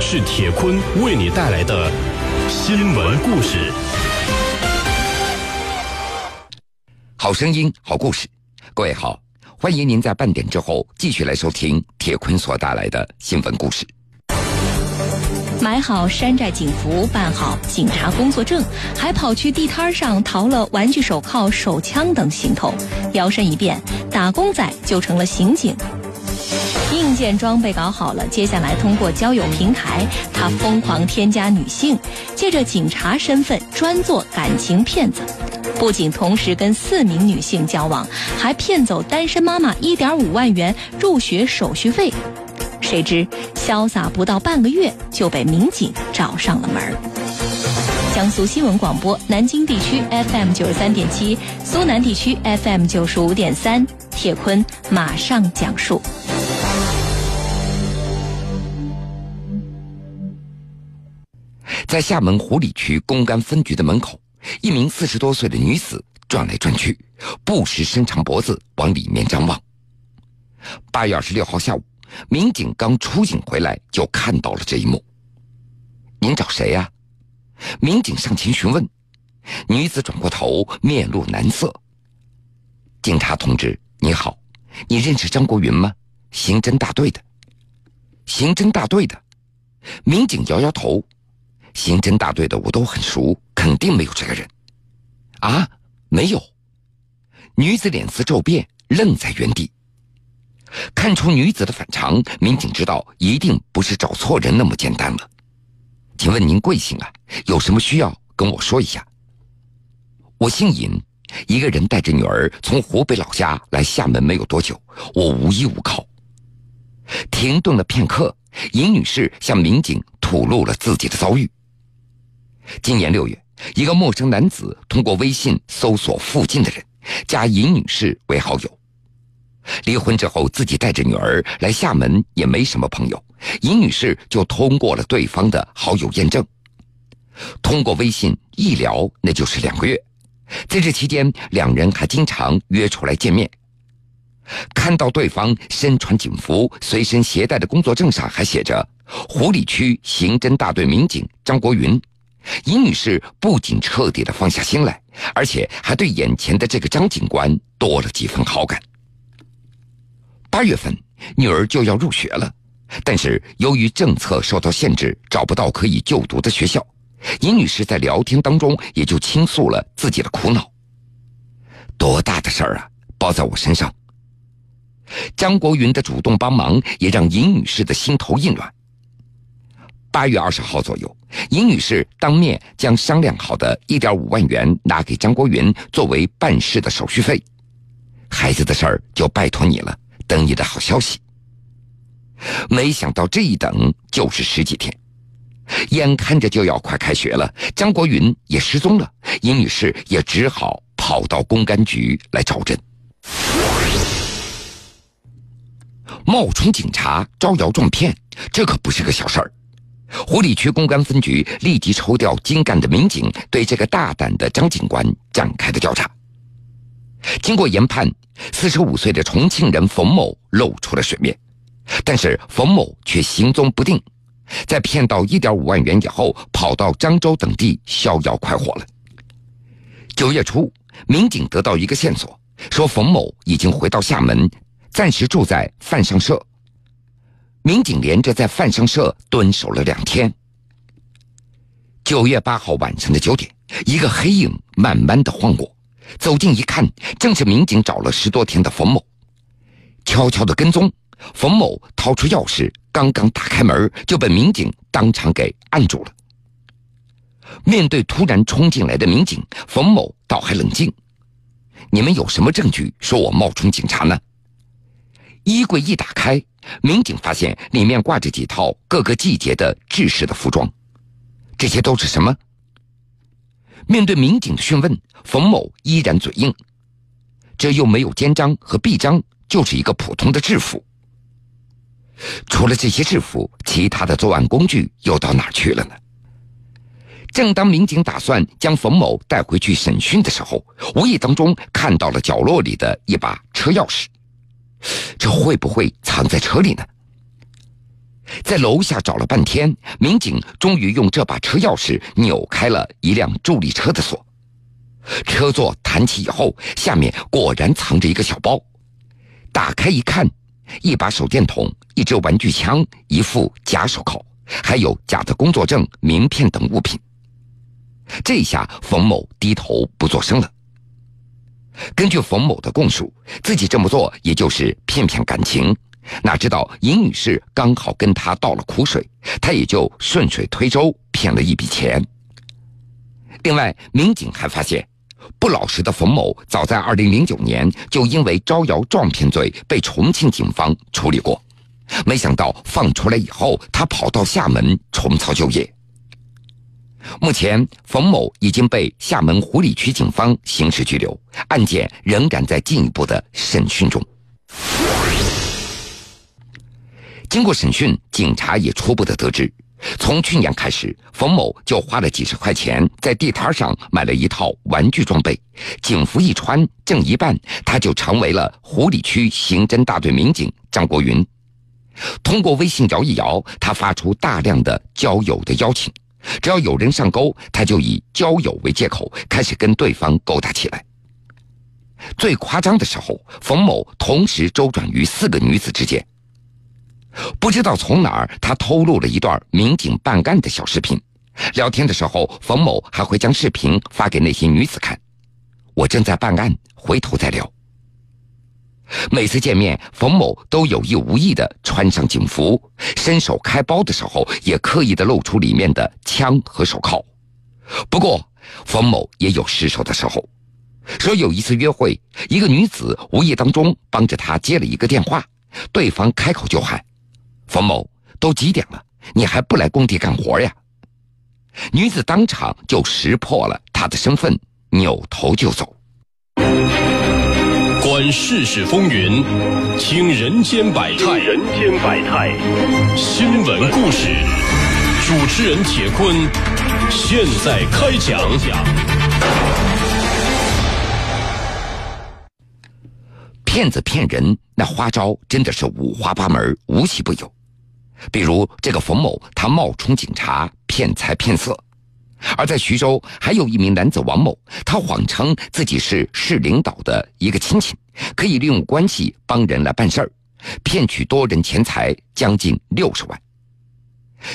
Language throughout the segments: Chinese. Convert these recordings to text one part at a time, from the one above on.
是铁坤为你带来的新闻故事。好声音，好故事，各位好，欢迎您在半点之后继续来收听铁坤所带来的新闻故事。买好山寨警服，办好警察工作证，还跑去地摊上淘了玩具手铐、手枪等行头，摇身一变，打工仔就成了刑警。硬件装备搞好了，接下来通过交友平台，他疯狂添加女性，借着警察身份专做感情骗子，不仅同时跟四名女性交往，还骗走单身妈妈一点五万元入学手续费。谁知潇洒不到半个月就被民警找上了门。江苏新闻广播南京地区 FM 九十三点七，苏南地区 FM 九十五点三，铁坤马上讲述。在厦门湖里区公安分局的门口，一名四十多岁的女子转来转去，不时伸长脖子往里面张望。八月二十六号下午，民警刚出警回来，就看到了这一幕。您找谁呀？民警上前询问。女子转过头，面露难色。警察同志，你好，你认识张国云吗？刑侦大队的。刑侦大队的。民警摇摇头。刑侦大队的我都很熟，肯定没有这个人。啊，没有。女子脸色骤变，愣在原地。看出女子的反常，民警知道一定不是找错人那么简单了。请问您贵姓啊？有什么需要跟我说一下。我姓尹，一个人带着女儿从湖北老家来厦门没有多久，我无依无靠。停顿了片刻，尹女士向民警吐露了自己的遭遇。今年六月，一个陌生男子通过微信搜索附近的人，加尹女士为好友。离婚之后，自己带着女儿来厦门，也没什么朋友，尹女士就通过了对方的好友验证。通过微信一聊，那就是两个月。在这期间，两人还经常约出来见面。看到对方身穿警服，随身携带的工作证上还写着“湖里区刑侦大队民警张国云”。尹女士不仅彻底的放下心来，而且还对眼前的这个张警官多了几分好感。八月份，女儿就要入学了，但是由于政策受到限制，找不到可以就读的学校。尹女士在聊天当中也就倾诉了自己的苦恼。多大的事儿啊，包在我身上。张国云的主动帮忙，也让尹女士的心头一暖。八月二十号左右，尹女士当面将商量好的一点五万元拿给张国云作为办事的手续费。孩子的事儿就拜托你了，等你的好消息。没想到这一等就是十几天，眼看着就要快开学了，张国云也失踪了，尹女士也只好跑到公安局来找人。冒充警察招摇撞骗，这可不是个小事儿。湖里区公安分局立即抽调精干的民警，对这个大胆的张警官展开了调查。经过研判，四十五岁的重庆人冯某露出了水面，但是冯某却行踪不定，在骗到一点五万元以后，跑到漳州等地逍遥快活了。九月初，民警得到一个线索，说冯某已经回到厦门，暂时住在范上社。民警连着在范商社蹲守了两天。九月八号晚上的九点，一个黑影慢慢的晃过，走近一看，正是民警找了十多天的冯某。悄悄的跟踪，冯某掏出钥匙，刚刚打开门，就被民警当场给按住了。面对突然冲进来的民警，冯某倒还冷静：“你们有什么证据说我冒充警察呢？”衣柜一打开。民警发现里面挂着几套各个季节的制式的服装，这些都是什么？面对民警的讯问，冯某依然嘴硬，这又没有肩章和臂章，就是一个普通的制服。除了这些制服，其他的作案工具又到哪去了呢？正当民警打算将冯某带回去审讯的时候，无意当中看到了角落里的一把车钥匙。这会不会藏在车里呢？在楼下找了半天，民警终于用这把车钥匙扭开了一辆助力车的锁。车座弹起以后，下面果然藏着一个小包。打开一看，一把手电筒、一支玩具枪、一副假手铐，还有假的工作证、名片等物品。这下冯某低头不作声了。根据冯某的供述，自己这么做也就是骗骗感情。哪知道尹女士刚好跟他倒了苦水，他也就顺水推舟骗了一笔钱。另外，民警还发现，不老实的冯某早在2009年就因为招摇撞骗罪被重庆警方处理过，没想到放出来以后，他跑到厦门重操旧业。目前，冯某已经被厦门湖里区警方刑事拘留，案件仍然在进一步的审讯中。经过审讯，警察也初步的得知，从去年开始，冯某就花了几十块钱在地摊上买了一套玩具装备，警服一穿，挣一半，他就成为了湖里区刑侦大队民警张国云。通过微信摇一摇，他发出大量的交友的邀请，只要有人上钩，他就以交友为借口，开始跟对方勾搭起来。最夸张的时候，冯某同时周转于四个女子之间。不知道从哪儿，他偷录了一段民警办案的小视频。聊天的时候，冯某还会将视频发给那些女子看。我正在办案，回头再聊。每次见面，冯某都有意无意的穿上警服，伸手开包的时候，也刻意的露出里面的枪和手铐。不过，冯某也有失手的时候，说有一次约会，一个女子无意当中帮着他接了一个电话，对方开口就喊。冯某，都几点了，你还不来工地干活呀？女子当场就识破了他的身份，扭头就走。观世事风云，听人间百态。人间百态，新闻故事，主持人铁坤，现在开讲。骗子骗人，那花招真的是五花八门，无奇不有。比如这个冯某，他冒充警察骗财骗色；而在徐州，还有一名男子王某，他谎称自己是市领导的一个亲戚，可以利用关系帮人来办事儿，骗取多人钱财将近六十万。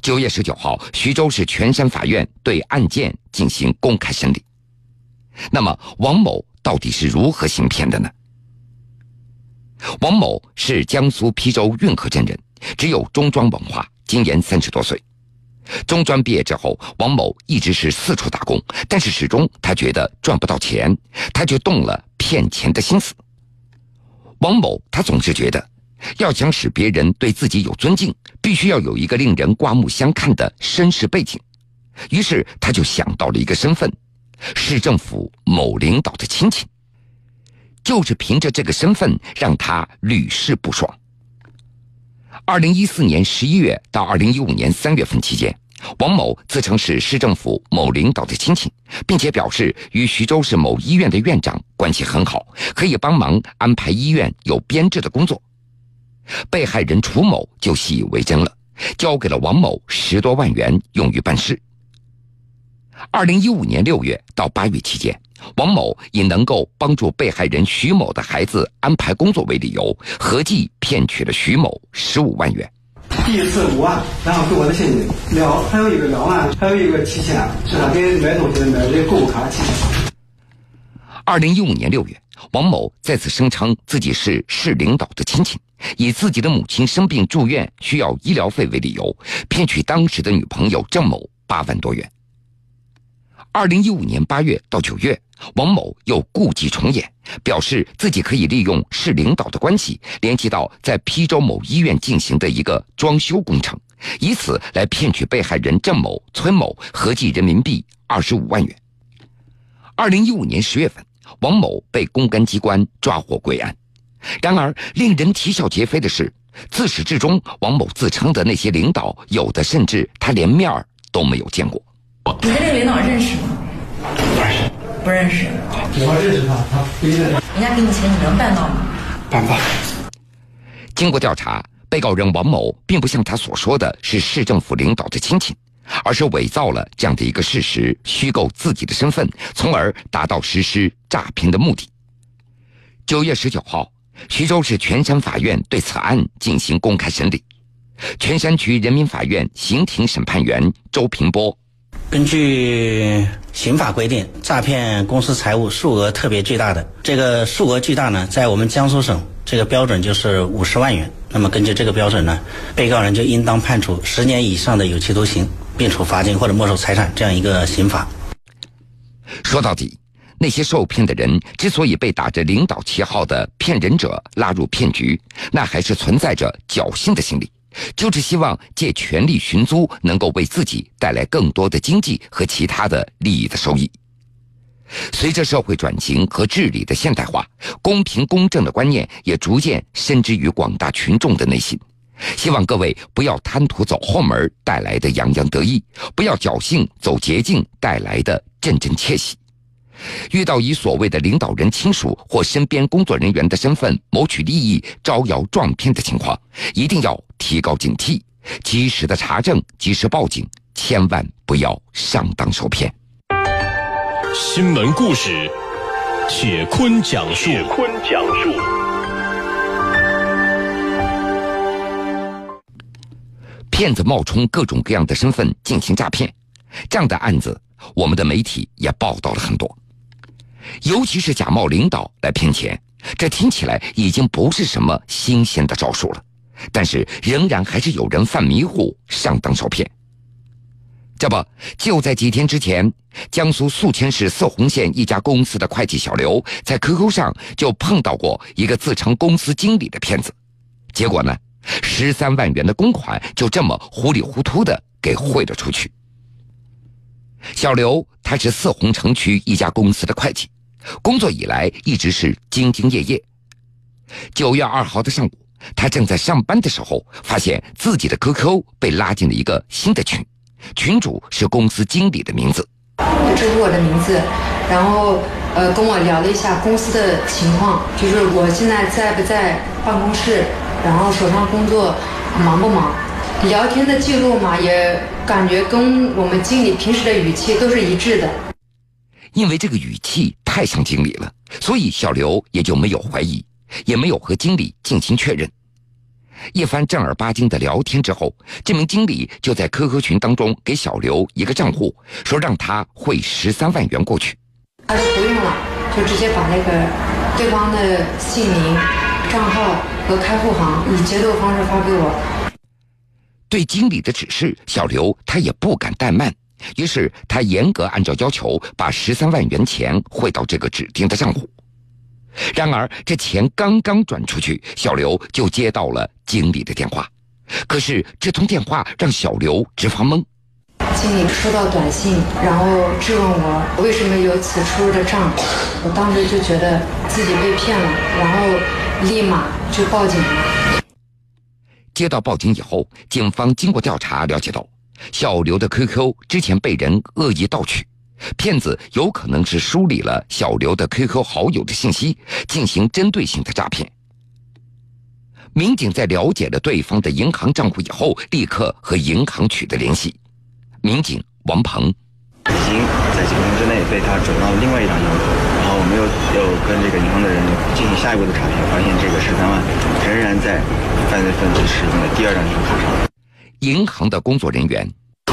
九月十九号，徐州市泉山法院对案件进行公开审理。那么，王某到底是如何行骗的呢？王某是江苏邳州运河镇人。只有中专文化，今年三十多岁。中专毕业之后，王某一直是四处打工，但是始终他觉得赚不到钱，他就动了骗钱的心思。王某他总是觉得，要想使别人对自己有尊敬，必须要有一个令人刮目相看的身世背景。于是他就想到了一个身份：市政府某领导的亲戚。就是凭着这个身份，让他屡试不爽。二零一四年十一月到二零一五年三月份期间，王某自称是市政府某领导的亲戚，并且表示与徐州市某医院的院长关系很好，可以帮忙安排医院有编制的工作。被害人楚某就信以为真了，交给了王某十多万元用于办事。二零一五年六月到八月期间。王某以能够帮助被害人徐某的孩子安排工作为理由，合计骗取了徐某十五万元。第一次五万，然后给我的现金两，还有一个两万，还有一个七千，是他给买东西买的购物卡七千。二零一五年六月，王某再次声称自己是市领导的亲戚，以自己的母亲生病住院需要医疗费为理由，骗取当时的女朋友郑某八万多元。二零一五年八月到九月。王某又故伎重演，表示自己可以利用市领导的关系，联系到在邳州某医院进行的一个装修工程，以此来骗取被害人郑某、崔某合计人民币二十五万元。二零一五年十月份，王某被公安机关抓获归案。然而，令人啼笑皆非的是，自始至终，王某自称的那些领导，有的甚至他连面儿都没有见过。你跟那领导认识吗？不认识。我认识他，他不认识。人家给你钱，你能办到吗？办不到。经过调查，被告人王某并不像他所说的是市政府领导的亲戚，而是伪造了这样的一个事实，虚构自己的身份，从而达到实施诈骗的目的。九月十九号，徐州市泉山法院对此案进行公开审理。泉山区人民法院刑庭审判员周平波，根据刑法规定，诈骗公司财物数额特别巨大的，这个数额巨大呢，在我们江苏省这个标准就是五十万元。那么根据这个标准呢，被告人就应当判处十年以上的有期徒刑，并处罚金或者没收财产这样一个刑罚。说到底，那些受骗的人之所以被打着领导旗号的骗人者拉入骗局，那还是存在着侥幸的心理。就是希望借权力寻租，能够为自己带来更多的经济和其他的利益的收益。随着社会转型和治理的现代化，公平公正的观念也逐渐深植于广大群众的内心。希望各位不要贪图走后门带来的洋洋得意，不要侥幸走捷径带来的阵阵窃喜。遇到以所谓的领导人亲属或身边工作人员的身份谋取利益、招摇撞骗的情况，一定要提高警惕，及时的查证，及时报警，千万不要上当受骗。新闻故事，铁坤讲述。铁坤讲述。骗子冒充各种各样的身份进行诈骗，这样的案子，我们的媒体也报道了很多。尤其是假冒领导来骗钱，这听起来已经不是什么新鲜的招数了，但是仍然还是有人犯迷糊上当受骗。这不，就在几天之前，江苏宿迁市泗洪县一家公司的会计小刘在 QQ 上就碰到过一个自称公司经理的骗子，结果呢，十三万元的公款就这么糊里糊涂的给汇了出去。小刘他是泗洪城区一家公司的会计。工作以来一直是兢兢业业。九月二号的上午，他正在上班的时候，发现自己的 QQ 被拉进了一个新的群，群主是公司经理的名字，支付我的名字，然后呃跟我聊了一下公司的情况，就是我现在在不在办公室，然后手上工作忙不忙，聊天的记录嘛，也感觉跟我们经理平时的语气都是一致的。因为这个语气太像经理了，所以小刘也就没有怀疑，也没有和经理进行确认。一番正儿八经的聊天之后，这名经理就在 QQ 群当中给小刘一个账户，说让他汇十三万元过去。他说不用了，就直接把那个对方的姓名、账号和开户行以截图方式发给我。对经理的指示，小刘他也不敢怠慢。于是他严格按照要求把十三万元钱汇到这个指定的账户。然而这钱刚刚转出去，小刘就接到了经理的电话。可是这通电话让小刘直发懵。经理收到短信，然后质问我为什么有此出入的账。我当时就觉得自己被骗了，然后立马就报警了。接到报警以后，警方经过调查了解到。小刘的 QQ 之前被人恶意盗取，骗子有可能是梳理了小刘的 QQ 好友的信息，进行针对性的诈骗。民警在了解了对方的银行账户以后，立刻和银行取得联系。民警王鹏，几分钟之内被他转到另外一张银行，然后我们又又跟这个银行的人进行下一步的查询，发现这个十三万仍然在犯罪分子使用的第二张银行卡上。银行的工作人员，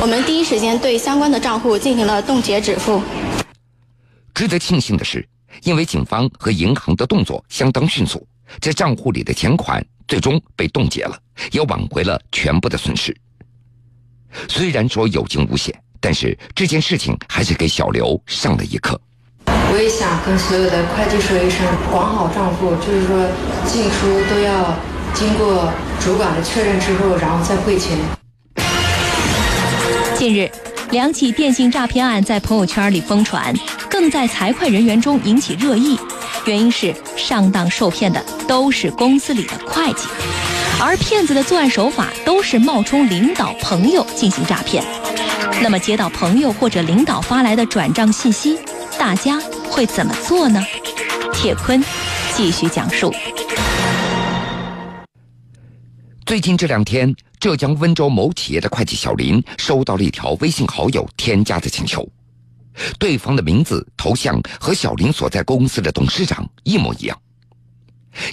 我们第一时间对相关的账户进行了冻结止付。值得庆幸的是，因为警方和银行的动作相当迅速，这账户里的钱款最终被冻结了，也挽回了全部的损失。虽然说有惊无险，但是这件事情还是给小刘上了一课。我也想跟所有的会计说一声，管好账户，就是说进出都要。经过主管的确认之后，然后再汇钱。近日，两起电信诈骗案在朋友圈里疯传，更在财会人员中引起热议。原因是上当受骗的都是公司里的会计，而骗子的作案手法都是冒充领导朋友进行诈骗。那么，接到朋友或者领导发来的转账信息，大家会怎么做呢？铁坤继续讲述。最近这两天，浙江温州某企业的会计小林收到了一条微信好友添加的请求，对方的名字、头像和小林所在公司的董事长一模一样。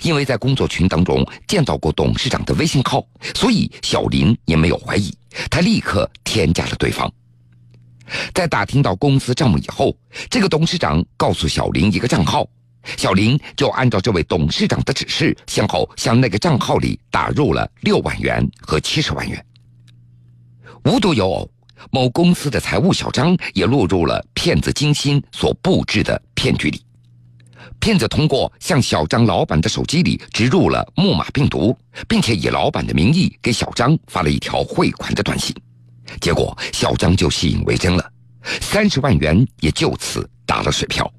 因为在工作群当中见到过董事长的微信号，所以小林也没有怀疑，他立刻添加了对方。在打听到公司账目以后，这个董事长告诉小林一个账号，小林就按照这位董事长的指示，先后向那个账号里打入了六万元和七十万元。无独有偶，某公司的财务小张也落入了骗子精心所布置的骗局里。骗子通过向小张老板的手机里植入了木马病毒，并且以老板的名义给小张发了一条汇款的短信，结果小张就信以为真了，三十万元也就此打了水漂。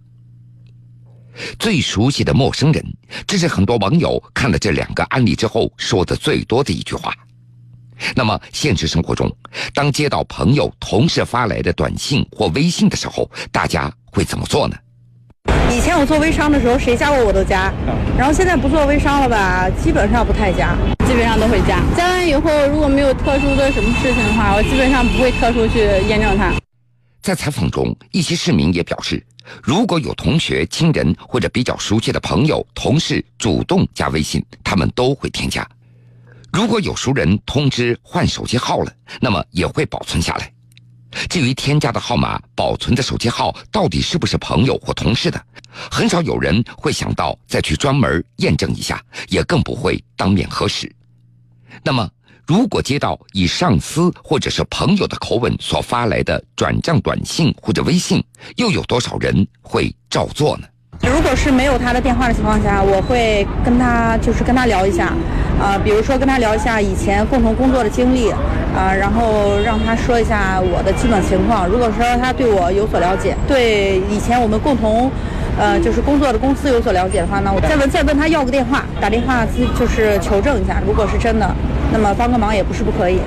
最熟悉的陌生人，这是很多网友看了这两个案例之后说的最多的一句话。那么现实生活中，当接到朋友、同事发来的短信或微信的时候，大家会怎么做呢？以前我做微商的时候，谁加过我都加，然后现在不做微商了吧，基本上不太加，基本上都会加。加完以后，如果没有特殊的什么事情的话，我基本上不会特殊去验证它。在采访中，一些市民也表示，如果有同学、亲人或者比较熟悉的朋友、同事主动加微信，他们都会添加。如果有熟人通知换手机号了，那么也会保存下来。至于添加的号码、保存的手机号到底是不是朋友或同事的，很少有人会想到再去专门验证一下，也更不会当面核实。那么，如果接到以上司或者是朋友的口吻所发来的转账短信或者微信，又有多少人会照做呢？如果是没有他的电话的情况下，我会跟他就是跟他聊一下，呃，比如说跟他聊一下以前共同工作的经历，啊，然后让他说一下我的基本情况。如果说他对我有所了解，对以前我们共同，呃，就是工作的公司有所了解的话呢，我再问再问他要个电话，打电话就是求证一下。如果是真的，那么帮个忙也不是不可以。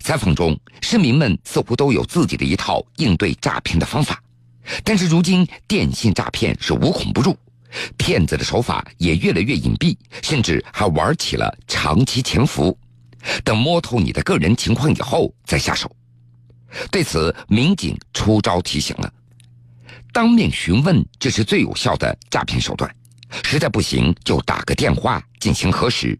采访中，市民们似乎都有自己的一套应对诈骗的方法。但是如今电信诈骗是无孔不入，骗子的手法也越来越隐蔽，甚至还玩起了长期潜伏，等摸透你的个人情况以后再下手。对此，民警出招提醒了：当面询问这是最有效的诈骗手段，实在不行就打个电话进行核实。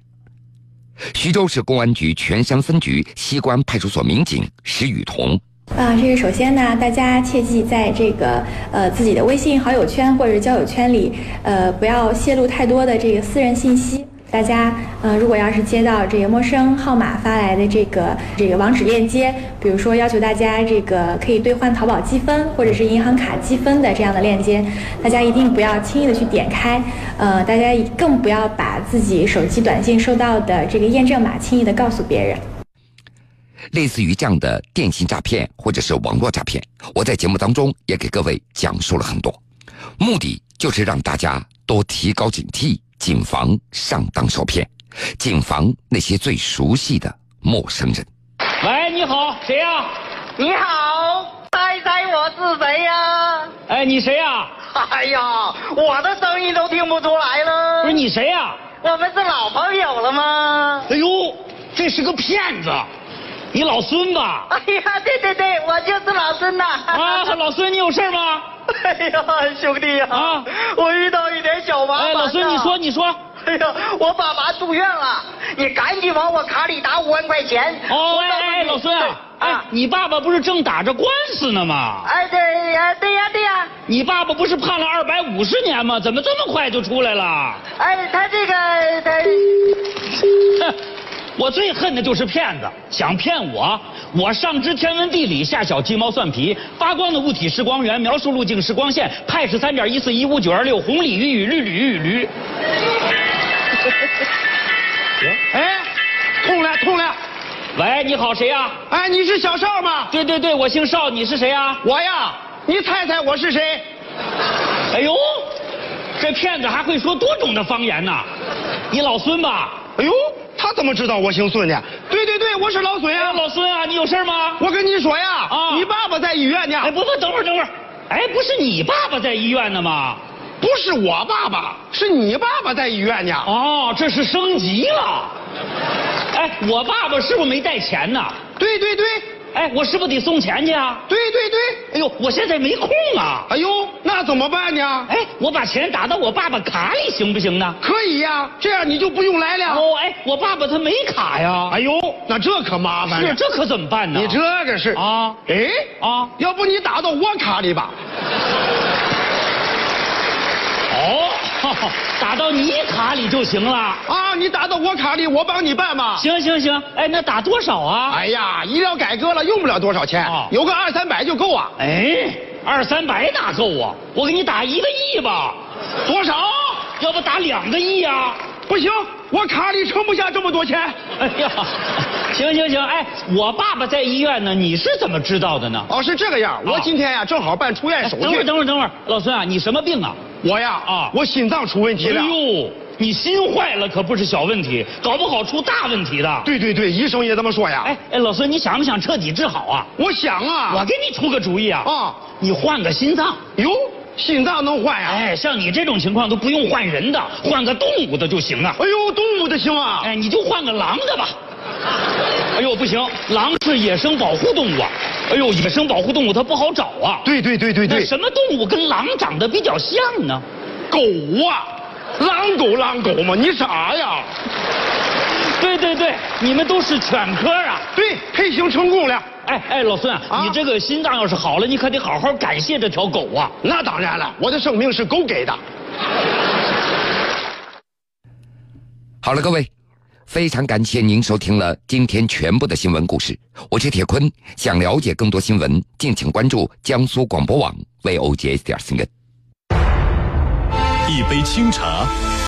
徐州市公安局泉山分局西关派出所民警石雨桐。啊，这个首先呢，大家切记在这个呃自己的微信好友圈或者交友圈里，呃，不要泄露太多的这个私人信息。大家呃，如果要是接到这个陌生号码发来的这个这个网址链接，比如说要求大家这个可以兑换淘宝积分或者是银行卡积分的这样的链接，大家一定不要轻易的去点开。呃，大家更不要把自己手机短信收到的这个验证码轻易的告诉别人。类似于这样的电信诈骗或者是网络诈骗，我在节目当中也给各位讲述了很多，目的就是让大家多提高警惕，谨防上当受骗，谨防那些最熟悉的陌生人。喂，你好，谁呀？你好，猜猜我是谁呀？哎，你谁呀？哎呀，我的声音都听不出来了。不是你谁呀？我们是老朋友了吗？哎呦，这是个骗子。你老孙吧？哎呀，对对对，我就是老孙呐！啊，老孙，你有事吗？哎呀，兄弟呀！啊，我遇到一点小麻烦。哎，老孙，你说，你说。哎呀，我爸妈住院了，你赶紧往我卡里打五万块钱。哦，哎，老孙啊，哎，你爸爸不是正打着官司呢吗？哎，对呀，对呀，对呀。你爸爸不是判了二百五十年吗？怎么这么快就出来了？哎，他这个。我最恨的就是骗子，想骗我。我上知天文地理，下晓鸡毛蒜皮。发光的物体是光源，描述路径是光线。派是三点一四一五九二六，红鲤鱼与绿鲤鱼与驴。哎，通了通了。喂，你好，谁呀？哎，你是小邵吗？对对对，我姓邵，你是谁呀？我呀，你猜猜我是谁？哎呦，这骗子还会说多种的方言呢。你老孙吧？哎呦。他怎么知道我姓孙呢？对对对，我是老孙啊，老孙啊，你有事吗？我跟你说呀，啊，你爸爸在医院呢。哎，不不，等会儿等会儿，哎，不是你爸爸在医院呢吗？不是我爸爸，是你爸爸在医院呢。哦，这是升级了。哎，我爸爸是不是没带钱呢？对对对。哎，我是不是得送钱去啊？对对对。哎呦，我现在没空啊。哎呦，那怎么办呢？哎，我把钱打到我爸爸卡里行不行呢？可以呀，这样你就不用来了。哦，哎，我爸爸他没卡呀。哎呦，那这可麻烦了。是，这可怎么办呢？你这个是啊？哎啊，要不你打到我卡里吧？哦，打到你卡里就行了啊！你打到我卡里，我帮你办嘛。行行行，哎，那打多少啊？哎呀，医疗改革了，用不了多少钱，有个二三百就够啊。哎，二三百哪够啊？我给你打一个亿吧。多少？要不打两个亿啊？不行，我卡里盛不下这么多钱。哎呀，行行行，哎，我爸爸在医院呢，你是怎么知道的呢？哦，是这个样，我今天呀正好办出院手续。等会儿，等会儿，等会儿，老孙啊，你什么病啊？我呀啊，我心脏出问题了。哎呦，你心坏了可不是小问题，搞不好出大问题的。对对对，医生也这么说呀。哎哎，老孙，你想不想彻底治好啊？我想啊。我给你出个主意啊。啊，你换个心脏。哟，心脏能换呀？哎，像你这种情况都不用换人的，换个动物的就行啊。哎呦，动物的行啊？哎，你就换个狼的吧。哎呦，不行，狼是野生保护动物啊。哎呦，野生保护动物它不好找啊。对对对对对。什么动物跟狼长得比较像呢？狗啊，狼狗狼狗嘛，你傻呀？对对对，你们都是犬科啊。对，配型成功了。哎哎，老孙，啊、你这个心脏要是好了，你可得好好感谢这条狗啊。那当然了，我的生命是狗给的。好了，各位。非常感谢您收听了今天全部的新闻故事，我是铁坤。想了解更多新闻，敬请关注江苏广播网 vogs 点 cn。一杯清茶。